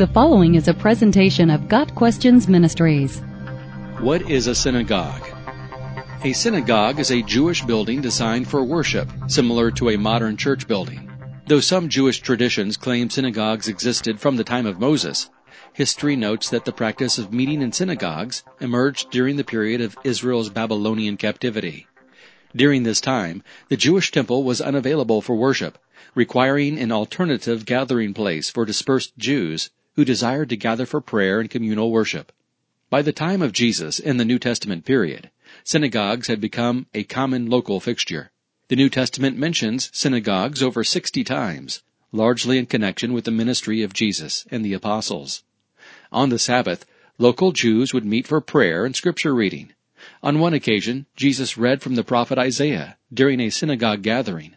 The following is a presentation of Got Questions Ministries. What is a synagogue? A synagogue is a Jewish building designed for worship, similar to a modern church building. Though some Jewish traditions claim synagogues existed from the time of Moses, history notes that the practice of meeting in synagogues emerged during the period of Israel's Babylonian captivity. During this time, the Jewish temple was unavailable for worship, requiring an alternative gathering place for dispersed Jews who desired to gather for prayer and communal worship. By the time of Jesus in the New Testament period, synagogues had become a common local fixture. The New Testament mentions synagogues over 60 times, largely in connection with the ministry of Jesus and the apostles. On the Sabbath, local Jews would meet for prayer and scripture reading. On one occasion, Jesus read from the prophet Isaiah during a synagogue gathering.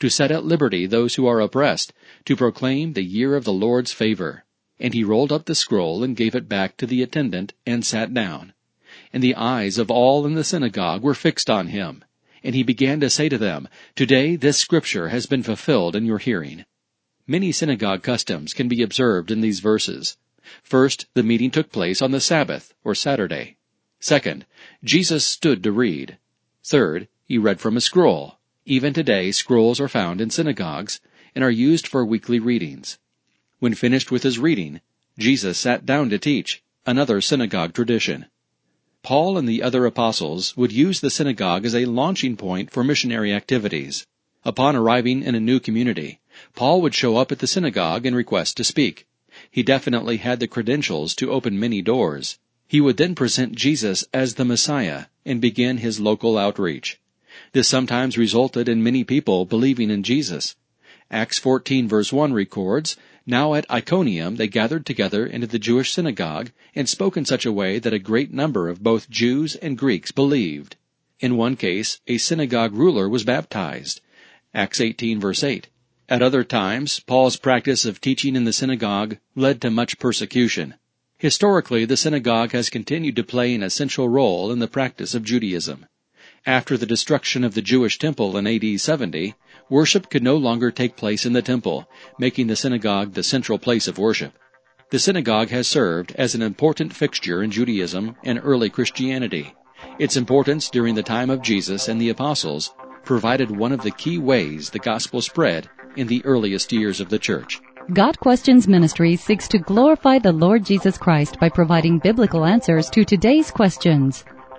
to set at liberty those who are oppressed, to proclaim the year of the Lord's favor. And he rolled up the scroll and gave it back to the attendant and sat down. And the eyes of all in the synagogue were fixed on him. And he began to say to them, Today this scripture has been fulfilled in your hearing. Many synagogue customs can be observed in these verses. First, the meeting took place on the Sabbath, or Saturday. Second, Jesus stood to read. Third, he read from a scroll. Even today, scrolls are found in synagogues and are used for weekly readings. When finished with his reading, Jesus sat down to teach, another synagogue tradition. Paul and the other apostles would use the synagogue as a launching point for missionary activities. Upon arriving in a new community, Paul would show up at the synagogue and request to speak. He definitely had the credentials to open many doors. He would then present Jesus as the Messiah and begin his local outreach. This sometimes resulted in many people believing in Jesus. Acts 14 verse 1 records, Now at Iconium they gathered together into the Jewish synagogue and spoke in such a way that a great number of both Jews and Greeks believed. In one case, a synagogue ruler was baptized. Acts 18 verse 8. At other times, Paul's practice of teaching in the synagogue led to much persecution. Historically, the synagogue has continued to play an essential role in the practice of Judaism. After the destruction of the Jewish temple in AD 70, worship could no longer take place in the temple, making the synagogue the central place of worship. The synagogue has served as an important fixture in Judaism and early Christianity. Its importance during the time of Jesus and the apostles provided one of the key ways the gospel spread in the earliest years of the church. Got Questions Ministry seeks to glorify the Lord Jesus Christ by providing biblical answers to today's questions.